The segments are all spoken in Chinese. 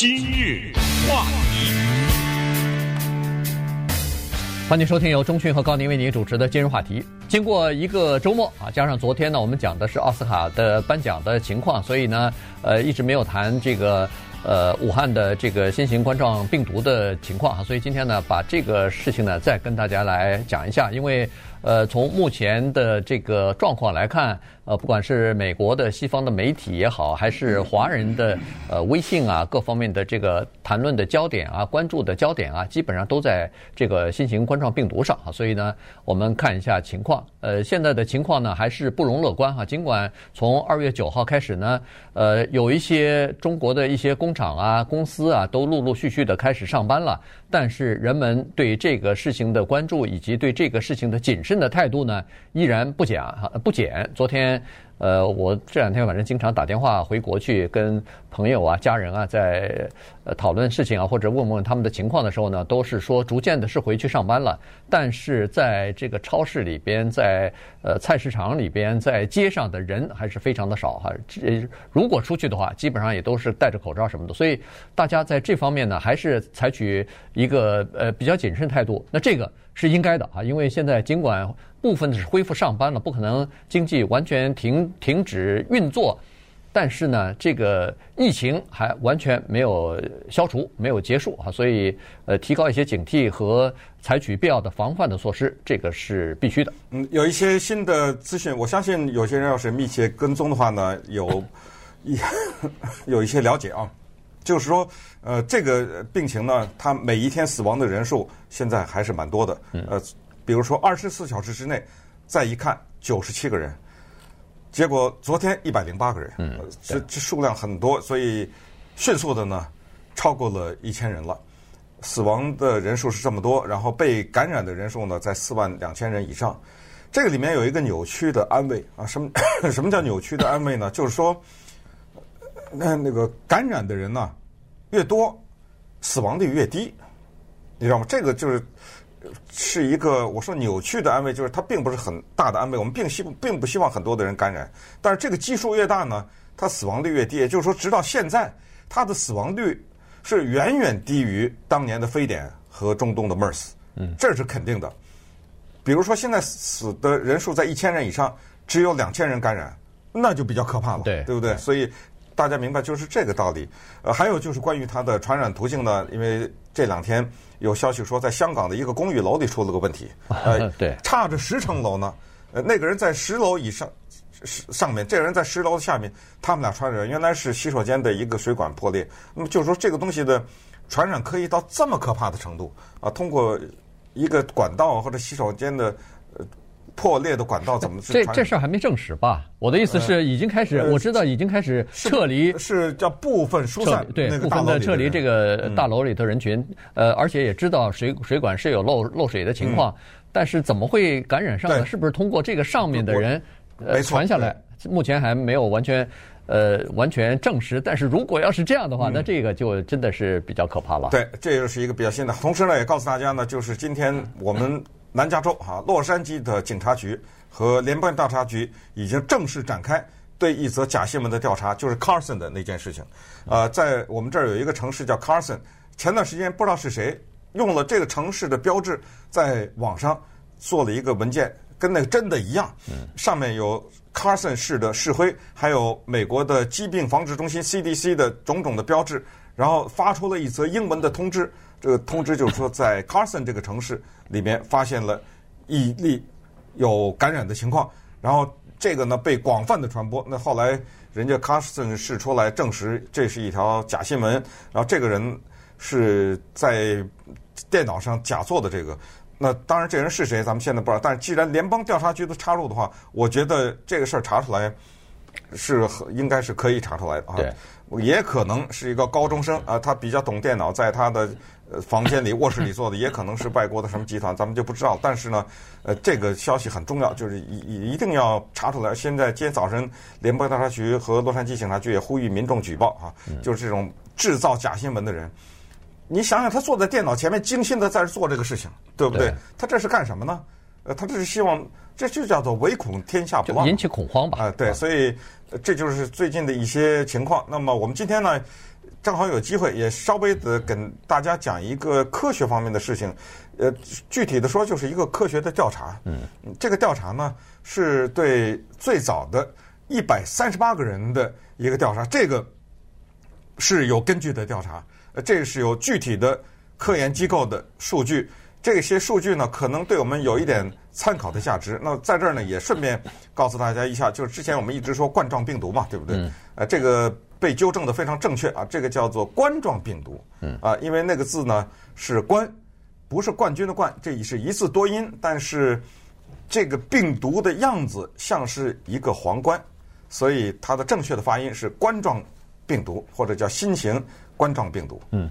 今日话题，欢迎收听由钟讯和高宁为您主持的今日话题。经过一个周末啊，加上昨天呢，我们讲的是奥斯卡的颁奖的情况，所以呢，呃，一直没有谈这个呃武汉的这个新型冠状病毒的情况啊，所以今天呢，把这个事情呢再跟大家来讲一下，因为呃，从目前的这个状况来看。呃，不管是美国的西方的媒体也好，还是华人的呃微信啊，各方面的这个谈论的焦点啊，关注的焦点啊，基本上都在这个新型冠状病毒上啊。所以呢，我们看一下情况。呃，现在的情况呢，还是不容乐观哈。尽管从二月九号开始呢，呃，有一些中国的一些工厂啊、公司啊，都陆陆续续的开始上班了，但是人们对这个事情的关注以及对这个事情的谨慎的态度呢，依然不减哈，不减。昨天。呃，我这两天反正经常打电话回国去，跟朋友啊、家人啊在呃讨论事情啊，或者问问他们的情况的时候呢，都是说逐渐的是回去上班了。但是在这个超市里边，在呃菜市场里边，在街上的人还是非常的少哈。这如果出去的话，基本上也都是戴着口罩什么的。所以大家在这方面呢，还是采取一个呃比较谨慎态度。那这个是应该的啊，因为现在尽管。部分是恢复上班了，不可能经济完全停停止运作，但是呢，这个疫情还完全没有消除，没有结束啊，所以呃，提高一些警惕和采取必要的防范的措施，这个是必须的。嗯，有一些新的资讯，我相信有些人要是密切跟踪的话呢，有 有一些了解啊，就是说，呃，这个病情呢，它每一天死亡的人数现在还是蛮多的，呃。比如说，二十四小时之内，再一看九十七个人，结果昨天一百零八个人，嗯，这这数量很多，所以迅速的呢，超过了一千人了。死亡的人数是这么多，然后被感染的人数呢，在四万两千人以上。这个里面有一个扭曲的安慰啊，什么 什么叫扭曲的安慰呢？就是说，那那个感染的人呢越多，死亡率越低，你知道吗？这个就是。是一个我说扭曲的安慰，就是它并不是很大的安慰。我们并希并不希望很多的人感染，但是这个基数越大呢，它死亡率越低。也就是说，直到现在，它的死亡率是远远低于当年的非典和中东的 MERS。嗯，这是肯定的。比如说，现在死的人数在一千人以上，只有两千人感染，那就比较可怕了，对，对不对？所以大家明白就是这个道理。呃，还有就是关于它的传染途径呢，因为这两天。有消息说，在香港的一个公寓楼里出了个问题，呃，对，差着十层楼呢。呃，那个人在十楼以上，上面，这个人在十楼下面，他们俩传染，原来是洗手间的一个水管破裂。那么就是说，这个东西的传染可以到这么可怕的程度啊？通过一个管道或者洗手间的。破裂的管道怎么？这这事儿还没证实吧？我的意思是，已经开始，我知道已经开始撤离，是，是叫部分疏散，对，部分的撤离这个大楼里头人群。呃，而且也知道水水管是有漏漏水的情况，但是怎么会感染上呢？是不是通过这个上面的人呃传下来？目前还没有完全呃完全证实。但是如果要是这样的话，那这个就真的是比较可怕了。对，这又是一个比较新的。同时呢，也告诉大家呢，就是今天我们。南加州哈，洛杉矶的警察局和联邦调查局已经正式展开对一则假新闻的调查，就是 Carson 的那件事情。呃，在我们这儿有一个城市叫 Carson，前段时间不知道是谁用了这个城市的标志，在网上做了一个文件，跟那个真的一样，上面有 Carson 市的市徽，还有美国的疾病防治中心 CDC 的种种的标志，然后发出了一则英文的通知。这个通知就是说，在 Carson 这个城市里面发现了一例有感染的情况，然后这个呢被广泛的传播。那后来人家 Carson 试出来证实这是一条假新闻，然后这个人是在电脑上假做的这个。那当然这人是谁，咱们现在不知道。但是既然联邦调查局都插入的话，我觉得这个事儿查出来是应该是可以查出来的啊。对，也可能是一个高中生啊，他比较懂电脑，在他的。呃，房间里、卧室里做的也可能是外国的什么集团，咱们就不知道。但是呢，呃，这个消息很重要，就是一一定要查出来。现在今天早晨，联邦调查局和洛杉矶警察局也呼吁民众举报啊，就是这种制造假新闻的人。你想想，他坐在电脑前面，精心的在做这个事情，对不对？他这是干什么呢？呃，他这是希望，这就叫做唯恐天下不乱，引起恐慌吧？啊，对，所以这就是最近的一些情况。那么我们今天呢？正好有机会，也稍微的跟大家讲一个科学方面的事情。呃，具体的说，就是一个科学的调查。嗯，这个调查呢，是对最早的一百三十八个人的一个调查，这个是有根据的调查。呃，这个是有具体的科研机构的数据。这些数据呢，可能对我们有一点参考的价值。那在这儿呢，也顺便告诉大家一下，就是之前我们一直说冠状病毒嘛，对不对？嗯、呃，这个被纠正的非常正确啊，这个叫做冠状病毒。嗯。啊，因为那个字呢是冠，不是冠军的冠，这也是一字多音。但是这个病毒的样子像是一个皇冠，所以它的正确的发音是冠状病毒，或者叫新型。冠状病毒，嗯，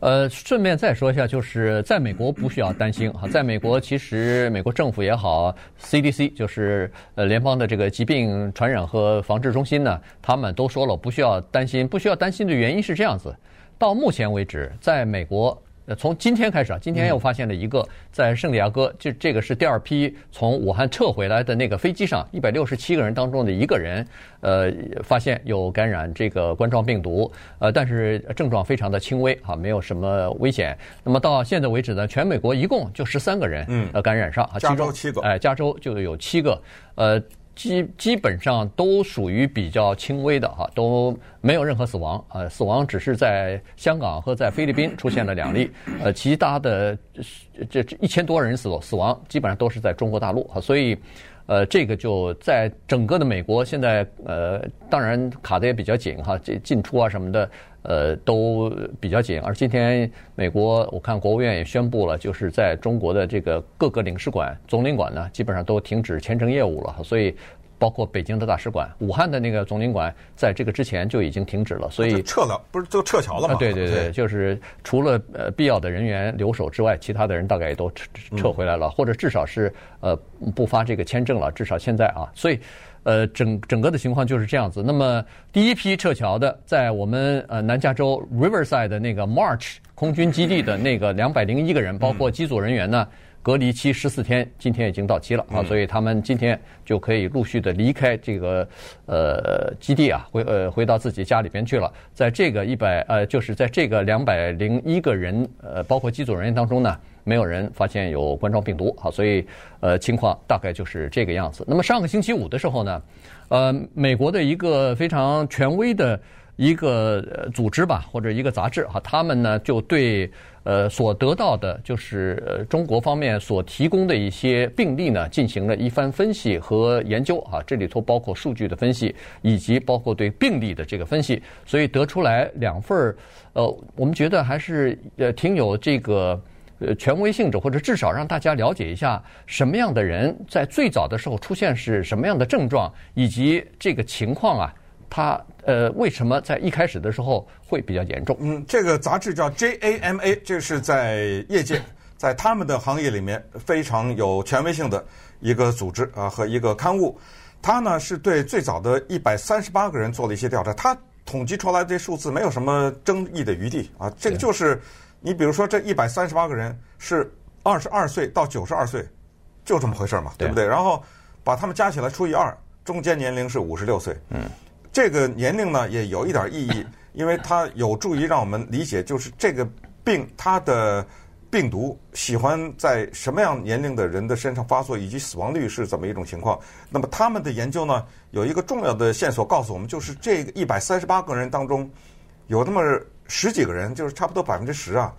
呃，顺便再说一下，就是在美国不需要担心哈，在美国其实美国政府也好，CDC 就是呃联邦的这个疾病传染和防治中心呢，他们都说了不需要担心，不需要担心的原因是这样子，到目前为止，在美国。呃，从今天开始啊，今天又发现了一个在圣地亚哥，就这个是第二批从武汉撤回来的那个飞机上一百六十七个人当中的一个人，呃，发现有感染这个冠状病毒，呃，但是症状非常的轻微啊，没有什么危险。那么到现在为止呢，全美国一共就十三个人呃感染上啊，加州七个，哎，加州就有七个，呃。基基本上都属于比较轻微的哈，都没有任何死亡，呃，死亡只是在香港和在菲律宾出现了两例，呃，其他的这这一千多人死死亡基本上都是在中国大陆哈，所以。呃，这个就在整个的美国，现在呃，当然卡的也比较紧哈，进进出啊什么的，呃，都比较紧。而今天美国，我看国务院也宣布了，就是在中国的这个各个领事馆、总领馆呢，基本上都停止签证业务了，所以。包括北京的大使馆、武汉的那个总领馆，在这个之前就已经停止了，所以撤了，不是就撤侨了吗？对对对，就是除了呃必要的人员留守之外，其他的人大概也都撤撤回来了，或者至少是呃不发这个签证了。至少现在啊，所以呃整整个的情况就是这样子。那么第一批撤侨的，在我们呃南加州 Riverside 的那个 March 空军基地的那个两百零一个人，包括机组人员呢。隔离期十四天，今天已经到期了啊，所以他们今天就可以陆续的离开这个呃基地啊，回呃回到自己家里边去了。在这个一百呃，就是在这个两百零一个人呃，包括机组人员当中呢，没有人发现有冠状病毒啊，所以呃情况大概就是这个样子。那么上个星期五的时候呢，呃，美国的一个非常权威的一个组织吧，或者一个杂志哈，他们呢就对。呃，所得到的就是呃中国方面所提供的一些病例呢，进行了一番分析和研究啊，这里头包括数据的分析，以及包括对病例的这个分析，所以得出来两份儿，呃，我们觉得还是呃挺有这个呃权威性质，或者至少让大家了解一下什么样的人在最早的时候出现是什么样的症状，以及这个情况啊。他呃，为什么在一开始的时候会比较严重？嗯，这个杂志叫 JAMA，这是在业界，在他们的行业里面非常有权威性的一个组织啊和一个刊物。他呢是对最早的一百三十八个人做了一些调查，他统计出来的这数字没有什么争议的余地啊。这个就是你比如说这一百三十八个人是二十二岁到九十二岁，就这么回事嘛，对不对？然后把他们加起来除以二，中间年龄是五十六岁。嗯。这个年龄呢也有一点意义，因为它有助于让我们理解，就是这个病它的病毒喜欢在什么样年龄的人的身上发作，以及死亡率是怎么一种情况。那么他们的研究呢有一个重要的线索告诉我们，就是这个一百三十八个人当中，有那么十几个人，就是差不多百分之十啊，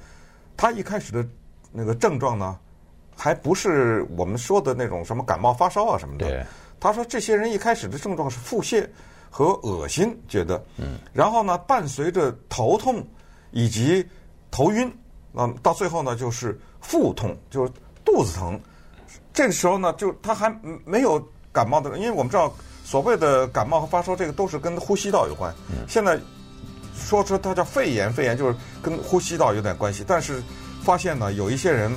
他一开始的那个症状呢，还不是我们说的那种什么感冒发烧啊什么的。他说这些人一开始的症状是腹泻。和恶心，觉得，嗯，然后呢，伴随着头痛以及头晕，那到最后呢，就是腹痛，就是肚子疼。这个时候呢，就他还没有感冒的，因为我们知道，所谓的感冒和发烧，这个都是跟呼吸道有关。现在说出它叫肺炎，肺炎就是跟呼吸道有点关系。但是发现呢，有一些人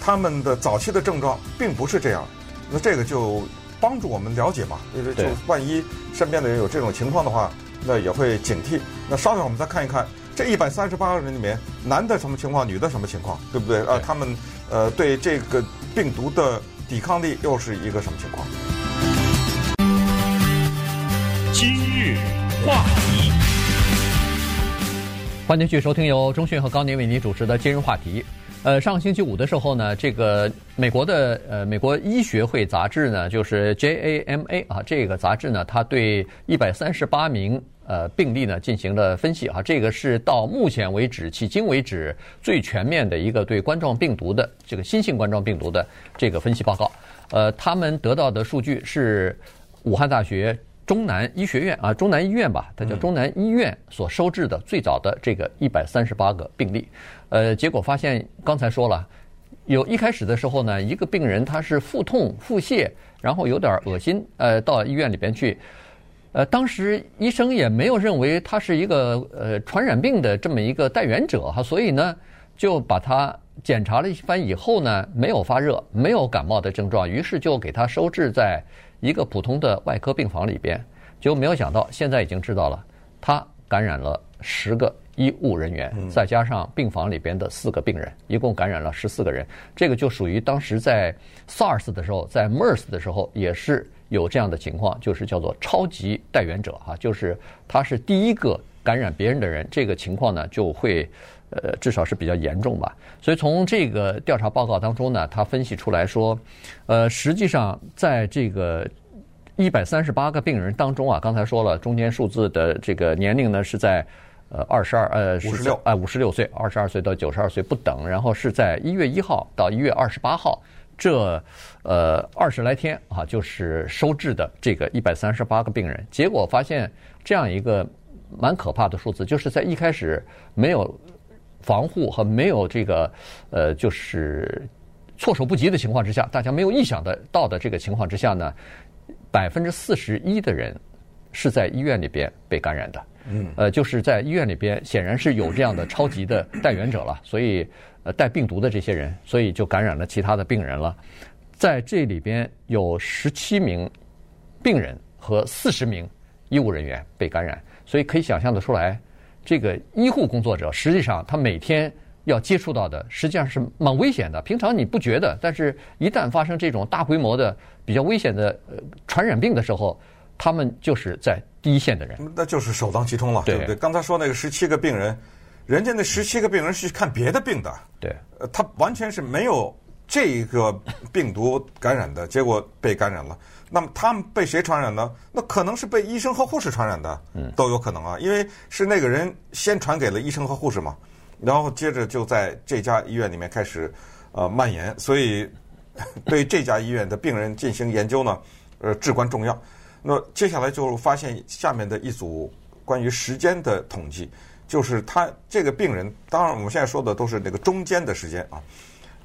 他们的早期的症状并不是这样，那这个就。帮助我们了解嘛，就是就万一身边的人有这种情况的话，那也会警惕。那稍后我们再看一看这一百三十八个人里面，男的什么情况，女的什么情况，对不对？啊，他们呃对这个病毒的抵抗力又是一个什么情况？今日话题。欢迎继续收听由中讯和高宁为您主持的今日话题。呃，上个星期五的时候呢，这个美国的呃美国医学会杂志呢，就是 JAMA 啊，这个杂志呢，它对一百三十八名呃病例呢进行了分析啊，这个是到目前为止迄今为止最全面的一个对冠状病毒的这个新型冠状病毒的这个分析报告。呃，他们得到的数据是武汉大学。中南医学院啊，中南医院吧，它叫中南医院所收治的最早的这个一百三十八个病例，呃，结果发现刚才说了，有一开始的时候呢，一个病人他是腹痛、腹泻，然后有点恶心，呃，到医院里边去，呃，当时医生也没有认为他是一个呃传染病的这么一个带源者哈，所以呢，就把他检查了一番以后呢，没有发热，没有感冒的症状，于是就给他收治在。一个普通的外科病房里边，就没有想到，现在已经知道了，他感染了十个医务人员，再加上病房里边的四个病人，一共感染了十四个人。这个就属于当时在 SARS 的时候，在 MERS 的时候也是有这样的情况，就是叫做超级带源者哈，就是他是第一个感染别人的人，这个情况呢就会。呃，至少是比较严重吧。所以从这个调查报告当中呢，他分析出来说，呃，实际上在这个一百三十八个病人当中啊，刚才说了，中间数字的这个年龄呢是在呃二十二呃五十六哎五十六岁，二十二岁到九十二岁不等。然后是在一月一号到一月二十八号这呃二十来天啊，就是收治的这个一百三十八个病人。结果发现这样一个蛮可怕的数字，就是在一开始没有。防护和没有这个，呃，就是措手不及的情况之下，大家没有意想的到的这个情况之下呢，百分之四十一的人是在医院里边被感染的。嗯，呃，就是在医院里边显然是有这样的超级的带源者了，所以呃带病毒的这些人，所以就感染了其他的病人了。在这里边有十七名病人和四十名医务人员被感染，所以可以想象得出来。这个医护工作者实际上他每天要接触到的实际上是蛮危险的。平常你不觉得，但是一旦发生这种大规模的比较危险的呃传染病的时候，他们就是在第一线的人。那就是首当其冲了，对不对？刚才说那个十七个病人，人家那十七个病人是去看别的病的，对，呃，他完全是没有这个病毒感染的，结果被感染了。那么他们被谁传染呢？那可能是被医生和护士传染的，都有可能啊，因为是那个人先传给了医生和护士嘛，然后接着就在这家医院里面开始呃蔓延，所以 对这家医院的病人进行研究呢，呃至关重要。那接下来就发现下面的一组关于时间的统计，就是他这个病人，当然我们现在说的都是那个中间的时间啊，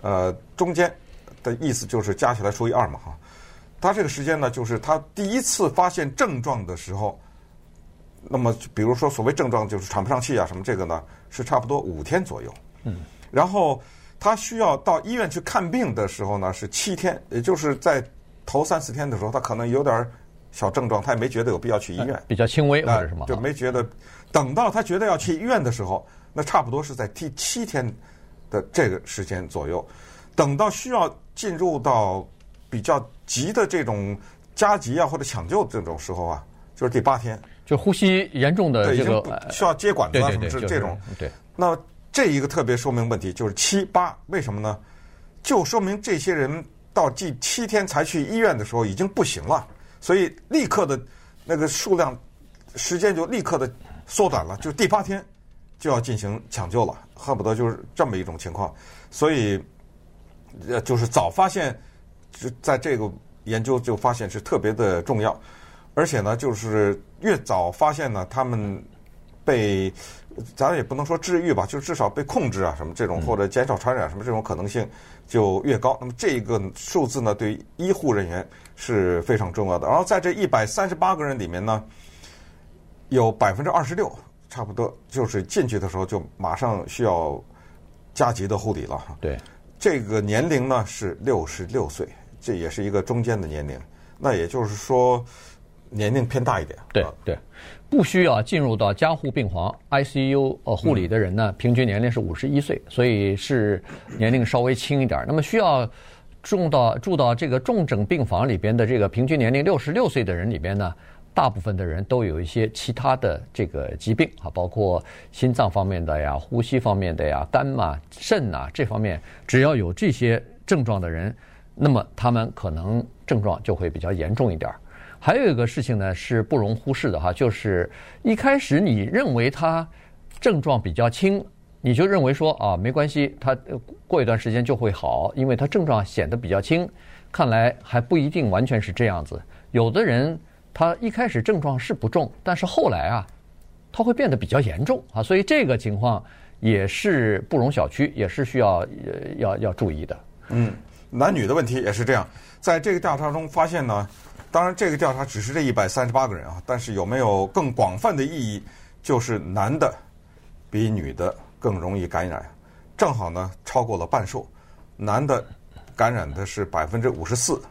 呃中间的意思就是加起来除以二嘛哈。他这个时间呢，就是他第一次发现症状的时候，那么比如说所谓症状就是喘不上气啊什么，这个呢是差不多五天左右。嗯。然后他需要到医院去看病的时候呢是七天，也就是在头三四天的时候，他可能有点小症状，他也没觉得有必要去医院，比较轻微或者什么，就没觉得。等到他觉得要去医院的时候，那差不多是在第七天的这个时间左右。等到需要进入到比较急的这种加急啊或者抢救这种时候啊，就是第八天，就呼吸严重的这个需要接管子啊什么这这种。对，那这一个特别说明问题就是七八，为什么呢？就说明这些人到第七天才去医院的时候已经不行了，所以立刻的那个数量时间就立刻的缩短了，就第八天就要进行抢救了，恨不得就是这么一种情况。所以呃，就是早发现。就在这个研究就发现是特别的重要，而且呢，就是越早发现呢，他们被咱也不能说治愈吧，就至少被控制啊，什么这种或者减少传染什么这种可能性就越高。那么这个数字呢，对医护人员是非常重要的。然后在这一百三十八个人里面呢，有百分之二十六，差不多就是进去的时候就马上需要加急的护理了。对，这个年龄呢是六十六岁。这也是一个中间的年龄，那也就是说年龄偏大一点。对对，不需要进入到加护病房 ICU 呃护理的人呢，平均年龄是五十一岁，所以是年龄稍微轻一点。那么需要住到住到这个重症病房里边的这个平均年龄六十六岁的人里边呢，大部分的人都有一些其他的这个疾病啊，包括心脏方面的呀、呼吸方面的呀、肝嘛、肾呐这方面，只要有这些症状的人，那么他们可能症状就会比较严重一点儿。还有一个事情呢是不容忽视的哈，就是一开始你认为他症状比较轻，你就认为说啊没关系，他过一段时间就会好，因为他症状显得比较轻。看来还不一定完全是这样子，有的人。他一开始症状是不重，但是后来啊，他会变得比较严重啊，所以这个情况也是不容小觑，也是需要呃要要注意的。嗯，男女的问题也是这样，在这个调查中发现呢，当然这个调查只是这一百三十八个人啊，但是有没有更广泛的意义？就是男的比女的更容易感染，正好呢超过了半数，男的感染的是百分之五十四，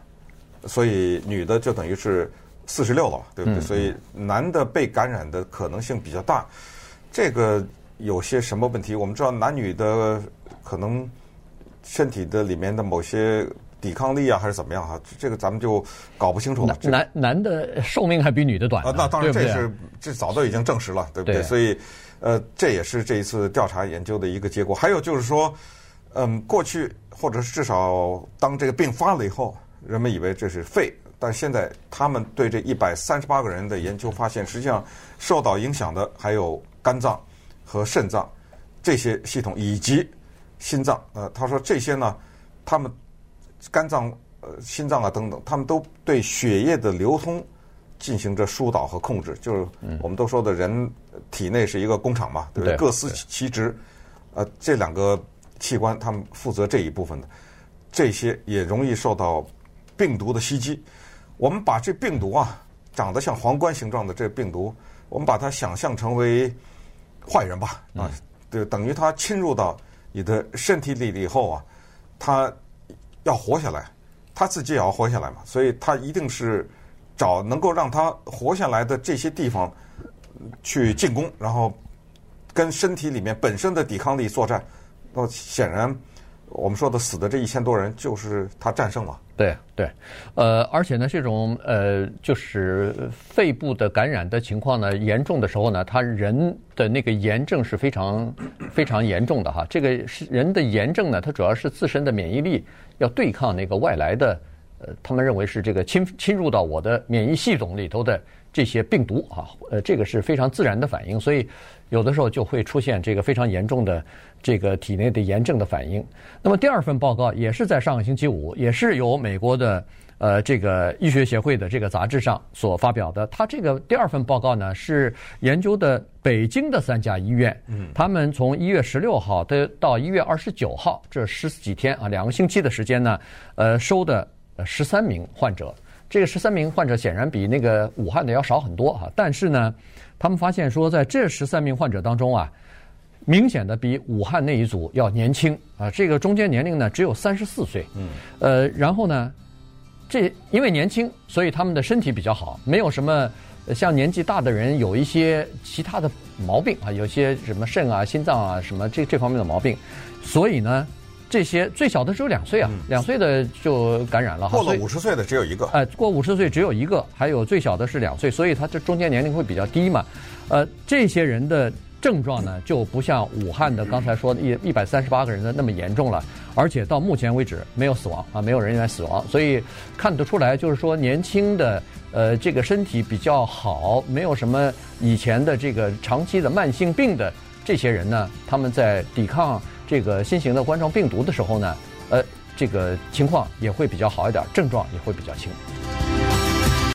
所以女的就等于是。四十六了，对不对？所以男的被感染的可能性比较大。这个有些什么问题？我们知道男女的可能身体的里面的某些抵抗力啊，还是怎么样哈？这个咱们就搞不清楚了。男男的寿命还比女的短啊？那当然，这是这早都已经证实了，对不对？所以呃，这也是这一次调查研究的一个结果。还有就是说，嗯，过去或者是至少当这个病发了以后，人们以为这是肺。但现在他们对这一百三十八个人的研究发现，实际上受到影响的还有肝脏和肾脏这些系统，以及心脏。呃，他说这些呢，他们肝脏、呃心脏啊等等，他们都对血液的流通进行着疏导和控制。就是我们都说的人体内是一个工厂嘛，对不对？各司其职。呃，这两个器官他们负责这一部分的，这些也容易受到病毒的袭击。我们把这病毒啊，长得像皇冠形状的这病毒，我们把它想象成为坏人吧，啊，对，等于它侵入到你的身体里了以后啊，它要活下来，它自己也要活下来嘛，所以它一定是找能够让它活下来的这些地方去进攻，然后跟身体里面本身的抵抗力作战。那显然，我们说的死的这一千多人，就是他战胜了。对对，呃，而且呢，这种呃，就是肺部的感染的情况呢，严重的时候呢，他人的那个炎症是非常非常严重的哈。这个是人的炎症呢，它主要是自身的免疫力要对抗那个外来的，呃，他们认为是这个侵侵入到我的免疫系统里头的这些病毒啊，呃，这个是非常自然的反应，所以有的时候就会出现这个非常严重的。这个体内的炎症的反应。那么第二份报告也是在上个星期五，也是由美国的呃这个医学协会的这个杂志上所发表的。它这个第二份报告呢，是研究的北京的三家医院，嗯，他们从一月十六号的到一月二十九号这十几天啊，两个星期的时间呢，呃，收的十三名患者。这个十三名患者显然比那个武汉的要少很多啊，但是呢，他们发现说在这十三名患者当中啊。明显的比武汉那一组要年轻啊，这个中间年龄呢只有三十四岁。嗯，呃，然后呢，这因为年轻，所以他们的身体比较好，没有什么像年纪大的人有一些其他的毛病啊，有些什么肾啊、心脏啊什么这这方面的毛病，所以呢，这些最小的只有两岁啊，两岁的就感染了。过了五十岁的只有一个。哎，过五十岁只有一个，还有最小的是两岁，所以他这中间年龄会比较低嘛。呃，这些人的。症状呢就不像武汉的刚才说的一一百三十八个人的那么严重了，而且到目前为止没有死亡啊，没有人员死亡，所以看得出来就是说年轻的呃这个身体比较好，没有什么以前的这个长期的慢性病的这些人呢，他们在抵抗这个新型的冠状病毒的时候呢，呃这个情况也会比较好一点，症状也会比较轻。